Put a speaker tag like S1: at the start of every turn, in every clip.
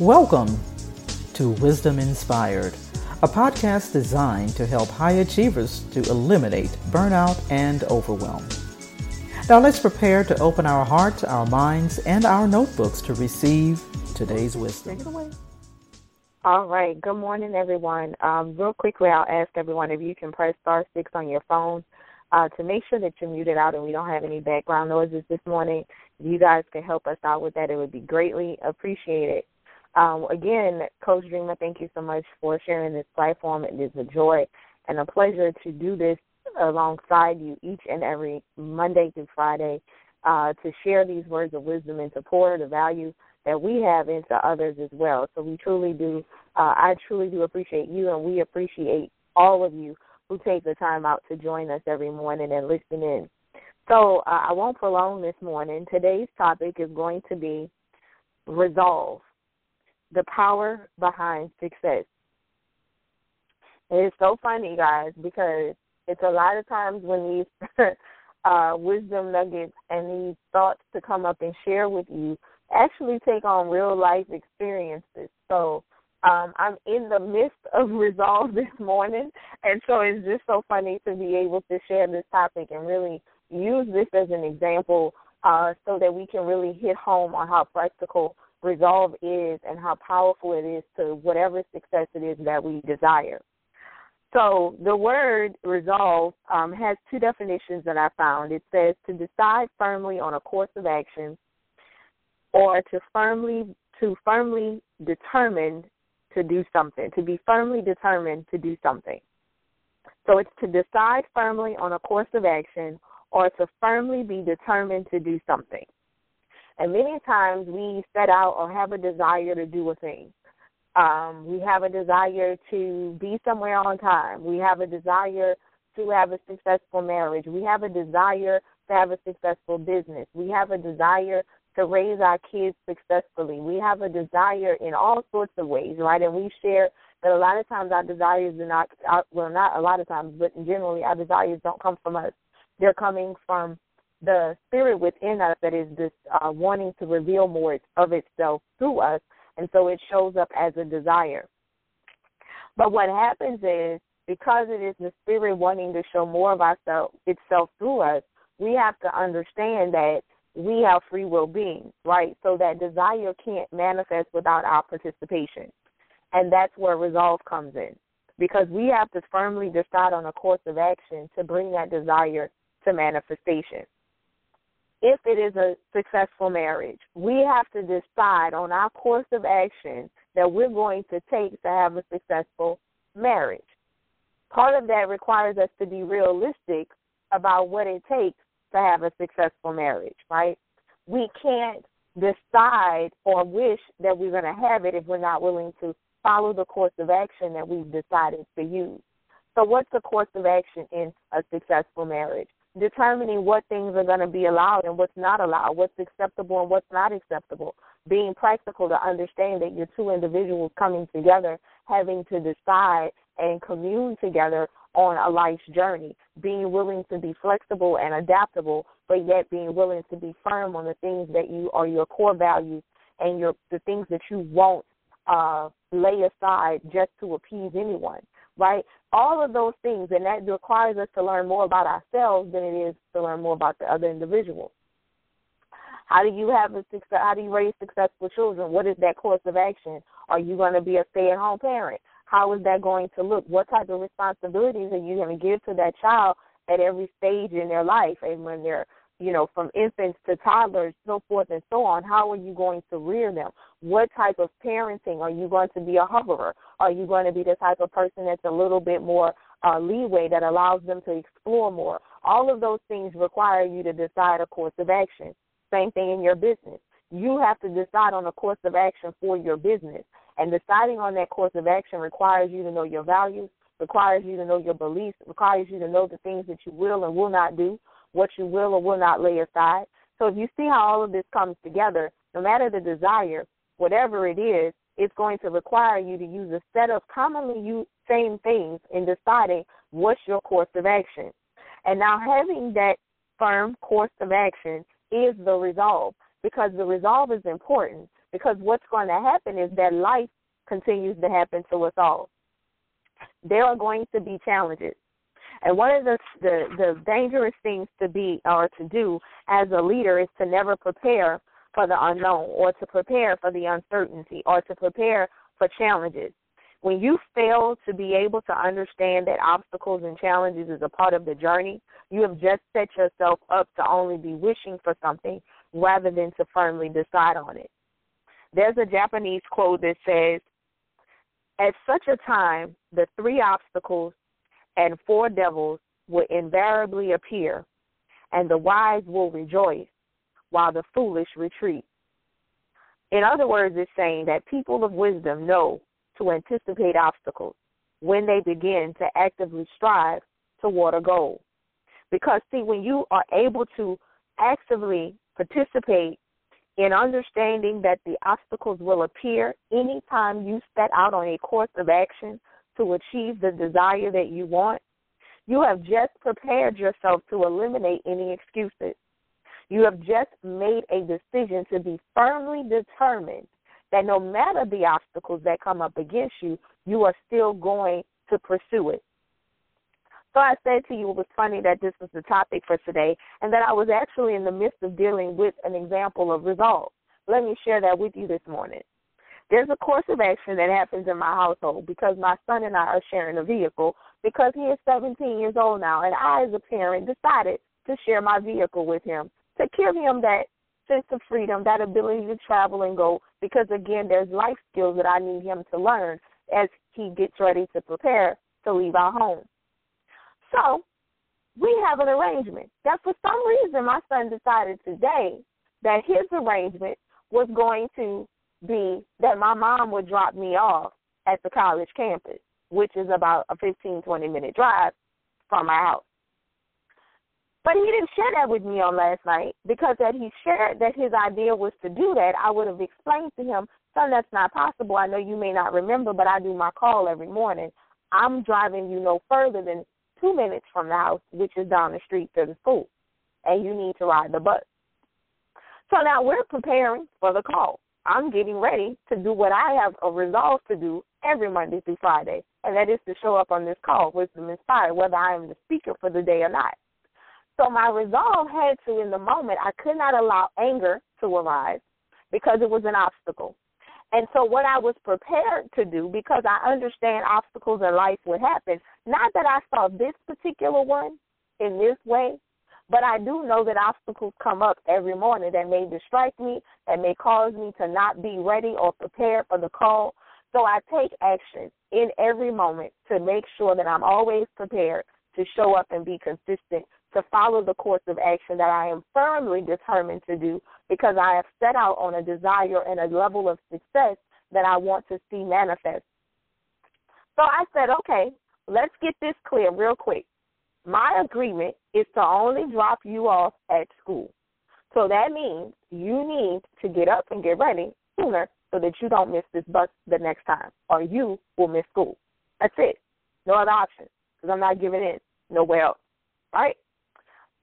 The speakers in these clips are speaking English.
S1: Welcome to Wisdom Inspired, a podcast designed to help high achievers to eliminate burnout and overwhelm. Now let's prepare to open our hearts, our minds, and our notebooks to receive today's wisdom.
S2: Take it away. All right. Good morning, everyone. Um, real quickly, I'll ask everyone if you can press star six on your phone uh, to make sure that you're muted out and we don't have any background noises this morning. If you guys can help us out with that, it would be greatly appreciated. Um, again, Coach Dreamer, thank you so much for sharing this platform. It is a joy and a pleasure to do this alongside you each and every Monday through Friday uh, to share these words of wisdom and pour the value that we have into others as well. So we truly do, uh, I truly do appreciate you, and we appreciate all of you who take the time out to join us every morning and listen in. So uh, I won't prolong this morning. Today's topic is going to be resolve, the power behind success. It's so funny, guys, because it's a lot of times when these uh, wisdom nuggets and these thoughts to come up and share with you actually take on real life experiences. So um, I'm in the midst of resolve this morning, and so it's just so funny to be able to share this topic and really use this as an example uh, so that we can really hit home on how practical resolve is and how powerful it is to whatever success it is that we desire. So the word resolve um, has two definitions that I found. It says to decide firmly on a course of action or to firmly to firmly determine to do something, to be firmly determined to do something. So it's to decide firmly on a course of action or to firmly be determined to do something. And many times we set out or have a desire to do a thing. Um, we have a desire to be somewhere on time. We have a desire to have a successful marriage. We have a desire to have a successful business. We have a desire to raise our kids successfully. We have a desire in all sorts of ways, right? And we share that a lot of times our desires are not, well, not a lot of times, but generally our desires don't come from us. They're coming from the spirit within us that is this uh, wanting to reveal more of itself through us, and so it shows up as a desire. But what happens is because it is the spirit wanting to show more of ourself itself through us, we have to understand that we have free will beings, right? So that desire can't manifest without our participation. And that's where resolve comes in. Because we have to firmly decide on a course of action to bring that desire to manifestation. If it is a successful marriage, we have to decide on our course of action that we're going to take to have a successful marriage. Part of that requires us to be realistic about what it takes to have a successful marriage, right? We can't decide or wish that we're going to have it if we're not willing to follow the course of action that we've decided to use. So, what's the course of action in a successful marriage? Determining what things are going to be allowed and what's not allowed, what's acceptable and what's not acceptable. Being practical to understand that you're two individuals coming together, having to decide and commune together on a life's journey, being willing to be flexible and adaptable, but yet being willing to be firm on the things that you are your core values and your the things that you won't uh, lay aside just to appease anyone, right? All of those things, and that requires us to learn more about ourselves than it is to learn more about the other individual. How do you have a success? How do you raise successful children? What is that course of action? Are you going to be a stay-at-home parent? how is that going to look? What type of responsibilities are you going to give to that child at every stage in their life? And when they're, you know, from infants to toddlers, so forth and so on, how are you going to rear them? What type of parenting are you going to be a hoverer? Are you going to be the type of person that's a little bit more uh, leeway that allows them to explore more? All of those things require you to decide a course of action. Same thing in your business. You have to decide on a course of action for your business. And deciding on that course of action requires you to know your values, requires you to know your beliefs, requires you to know the things that you will and will not do, what you will or will not lay aside. So if you see how all of this comes together, no matter the desire, whatever it is, it's going to require you to use a set of commonly used same things in deciding what's your course of action. And now having that firm course of action is the resolve because the resolve is important Because what's going to happen is that life continues to happen to us all. There are going to be challenges. And one of the, the the dangerous things to be or to do as a leader is to never prepare for the unknown or to prepare for the uncertainty or to prepare for challenges. When you fail to be able to understand that obstacles and challenges is a part of the journey, you have just set yourself up to only be wishing for something rather than to firmly decide on it. There's a Japanese quote that says, At such a time, the three obstacles and four devils will invariably appear, and the wise will rejoice, while the foolish retreat. In other words, it's saying that people of wisdom know to anticipate obstacles when they begin to actively strive toward a goal. Because, see, when you are able to actively participate in understanding that the obstacles will appear anytime you set out on a course of action to achieve the desire that you want, you have just prepared yourself to eliminate any excuses. You have just made a decision to be firmly determined that no matter the obstacles that come up against you, you are still going to pursue it. So I said to you it was funny that this was the topic for today and that I was actually in the midst of dealing with an example of resolve. Let me share that with you this morning. There's a course of action that happens in my household because my son and I are sharing a vehicle because he is 17 years old now and I as a parent decided to share my vehicle with him to give him that sense of freedom, that ability to travel and go because again there's life skills that I need him to learn as he gets ready to prepare to leave our home. So we have an arrangement that for some reason my son decided today that his arrangement was going to be that my mom would drop me off at the college campus, which is about a 15, 20 minute drive from my house. But he didn't share that with me on last night because that he shared that his idea was to do that, I would have explained to him, son, that's not possible. I know you may not remember, but I do my call every morning. I'm driving you no further than two minutes from the house, which is down the street to the school, and you need to ride the bus. So now we're preparing for the call. I'm getting ready to do what I have a resolve to do every Monday through Friday, and that is to show up on this call, Wisdom Inspired, whether I am the speaker for the day or not. So my resolve had to, in the moment, I could not allow anger to arise because it was an obstacle. And so what I was prepared to do, because I understand obstacles in life would happen, not that I saw this particular one in this way, but I do know that obstacles come up every morning that may distract me, that may cause me to not be ready or prepared for the call. So I take action in every moment to make sure that I'm always prepared to show up and be consistent, to follow the course of action that I am firmly determined to do because I have set out on a desire and a level of success that I want to see manifest. So I said, okay, let's get this clear real quick. My agreement is to only drop you off at school. So that means you need to get up and get ready sooner so that you don't miss this bus the next time, or you will miss school. That's it. No other option because I'm not giving in nowhere else. Right?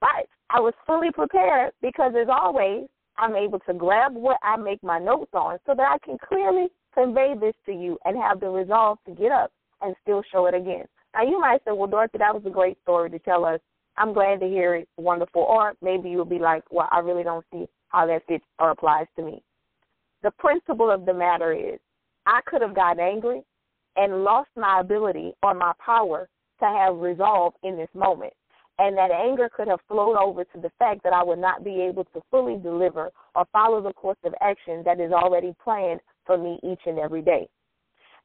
S2: But I was fully prepared because, as always, I'm able to grab what I make my notes on so that I can clearly convey this to you and have the resolve to get up and still show it again. Now, you might say, well, Dorothy, that was a great story to tell us. I'm glad to hear it. Wonderful. Or maybe you'll be like, well, I really don't see how that fits or applies to me. The principle of the matter is I could have gotten angry and lost my ability or my power to have resolve in this moment. And that anger could have flowed over to the fact that I would not be able to fully deliver or follow the course of action that is already planned for me each and every day.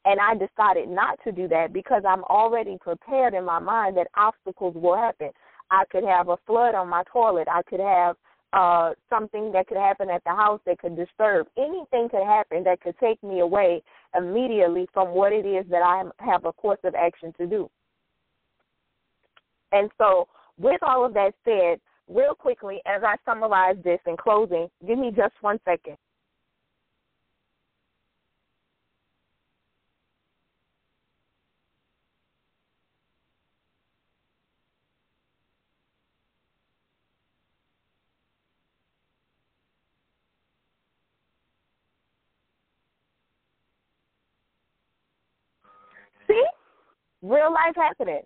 S2: And I decided not to do that because I'm already prepared in my mind that obstacles will happen. I could have a flood on my toilet. I could have uh something that could happen at the house that could disturb. Anything could happen that could take me away immediately from what it is that I have a course of action to do. And so, with all of that said, real quickly, as I summarize this in closing, give me just one second. Real life happening.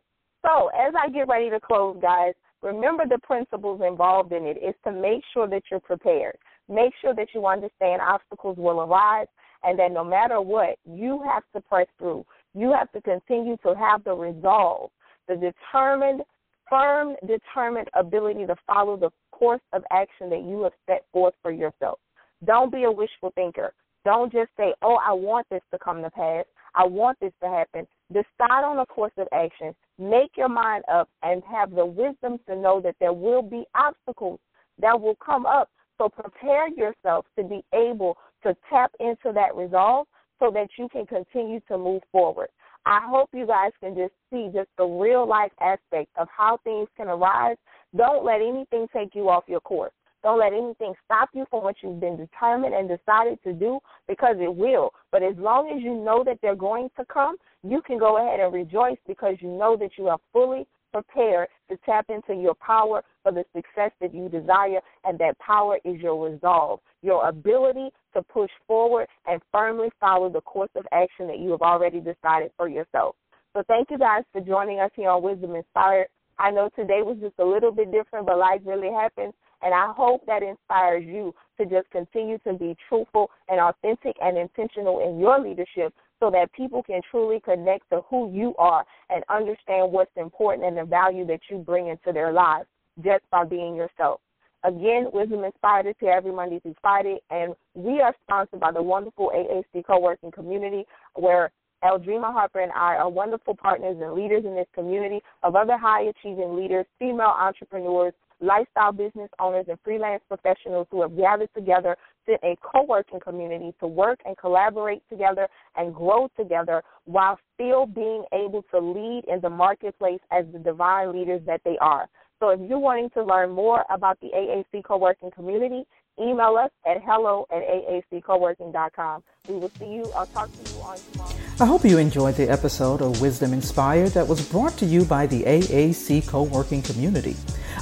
S2: So as I get ready to close, guys, remember the principles involved in it is to make sure that you're prepared. Make sure that you understand obstacles will arise and that no matter what, you have to press through. You have to continue to have the resolve, the determined, firm, determined ability to follow the course of action that you have set forth for yourself. Don't be a wishful thinker. Don't just say, oh, I want this to come to pass. I want this to happen. Decide on a course of action. Make your mind up and have the wisdom to know that there will be obstacles that will come up. So prepare yourself to be able to tap into that resolve so that you can continue to move forward. I hope you guys can just see just the real life aspect of how things can arise. Don't let anything take you off your course. Don't let anything stop you from what you've been determined and decided to do because it will. But as long as you know that they're going to come, you can go ahead and rejoice because you know that you are fully prepared to tap into your power for the success that you desire, and that power is your resolve, your ability to push forward and firmly follow the course of action that you have already decided for yourself. So thank you guys for joining us here on Wisdom Inspired. I know today was just a little bit different, but life really happens. And I hope that inspires you to just continue to be truthful and authentic and intentional in your leadership so that people can truly connect to who you are and understand what's important and the value that you bring into their lives just by being yourself. Again, Wisdom Inspired is here every Monday through Friday, and we are sponsored by the wonderful AAC co-working community where Eldrima Harper and I are wonderful partners and leaders in this community of other high achieving leaders, female entrepreneurs, lifestyle business owners, and freelance professionals who have gathered together in a co working community to work and collaborate together and grow together while still being able to lead in the marketplace as the divine leaders that they are. So if you're wanting to learn more about the AAC co-working community, email us at hello at aaccoworking.com. We will see you. I'll talk to you on tomorrow.
S1: I hope you enjoyed the episode of Wisdom Inspired that was brought to you by the AAC co-working community,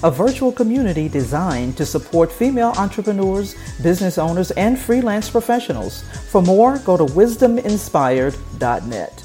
S1: a virtual community designed to support female entrepreneurs, business owners, and freelance professionals. For more, go to wisdominspired.net.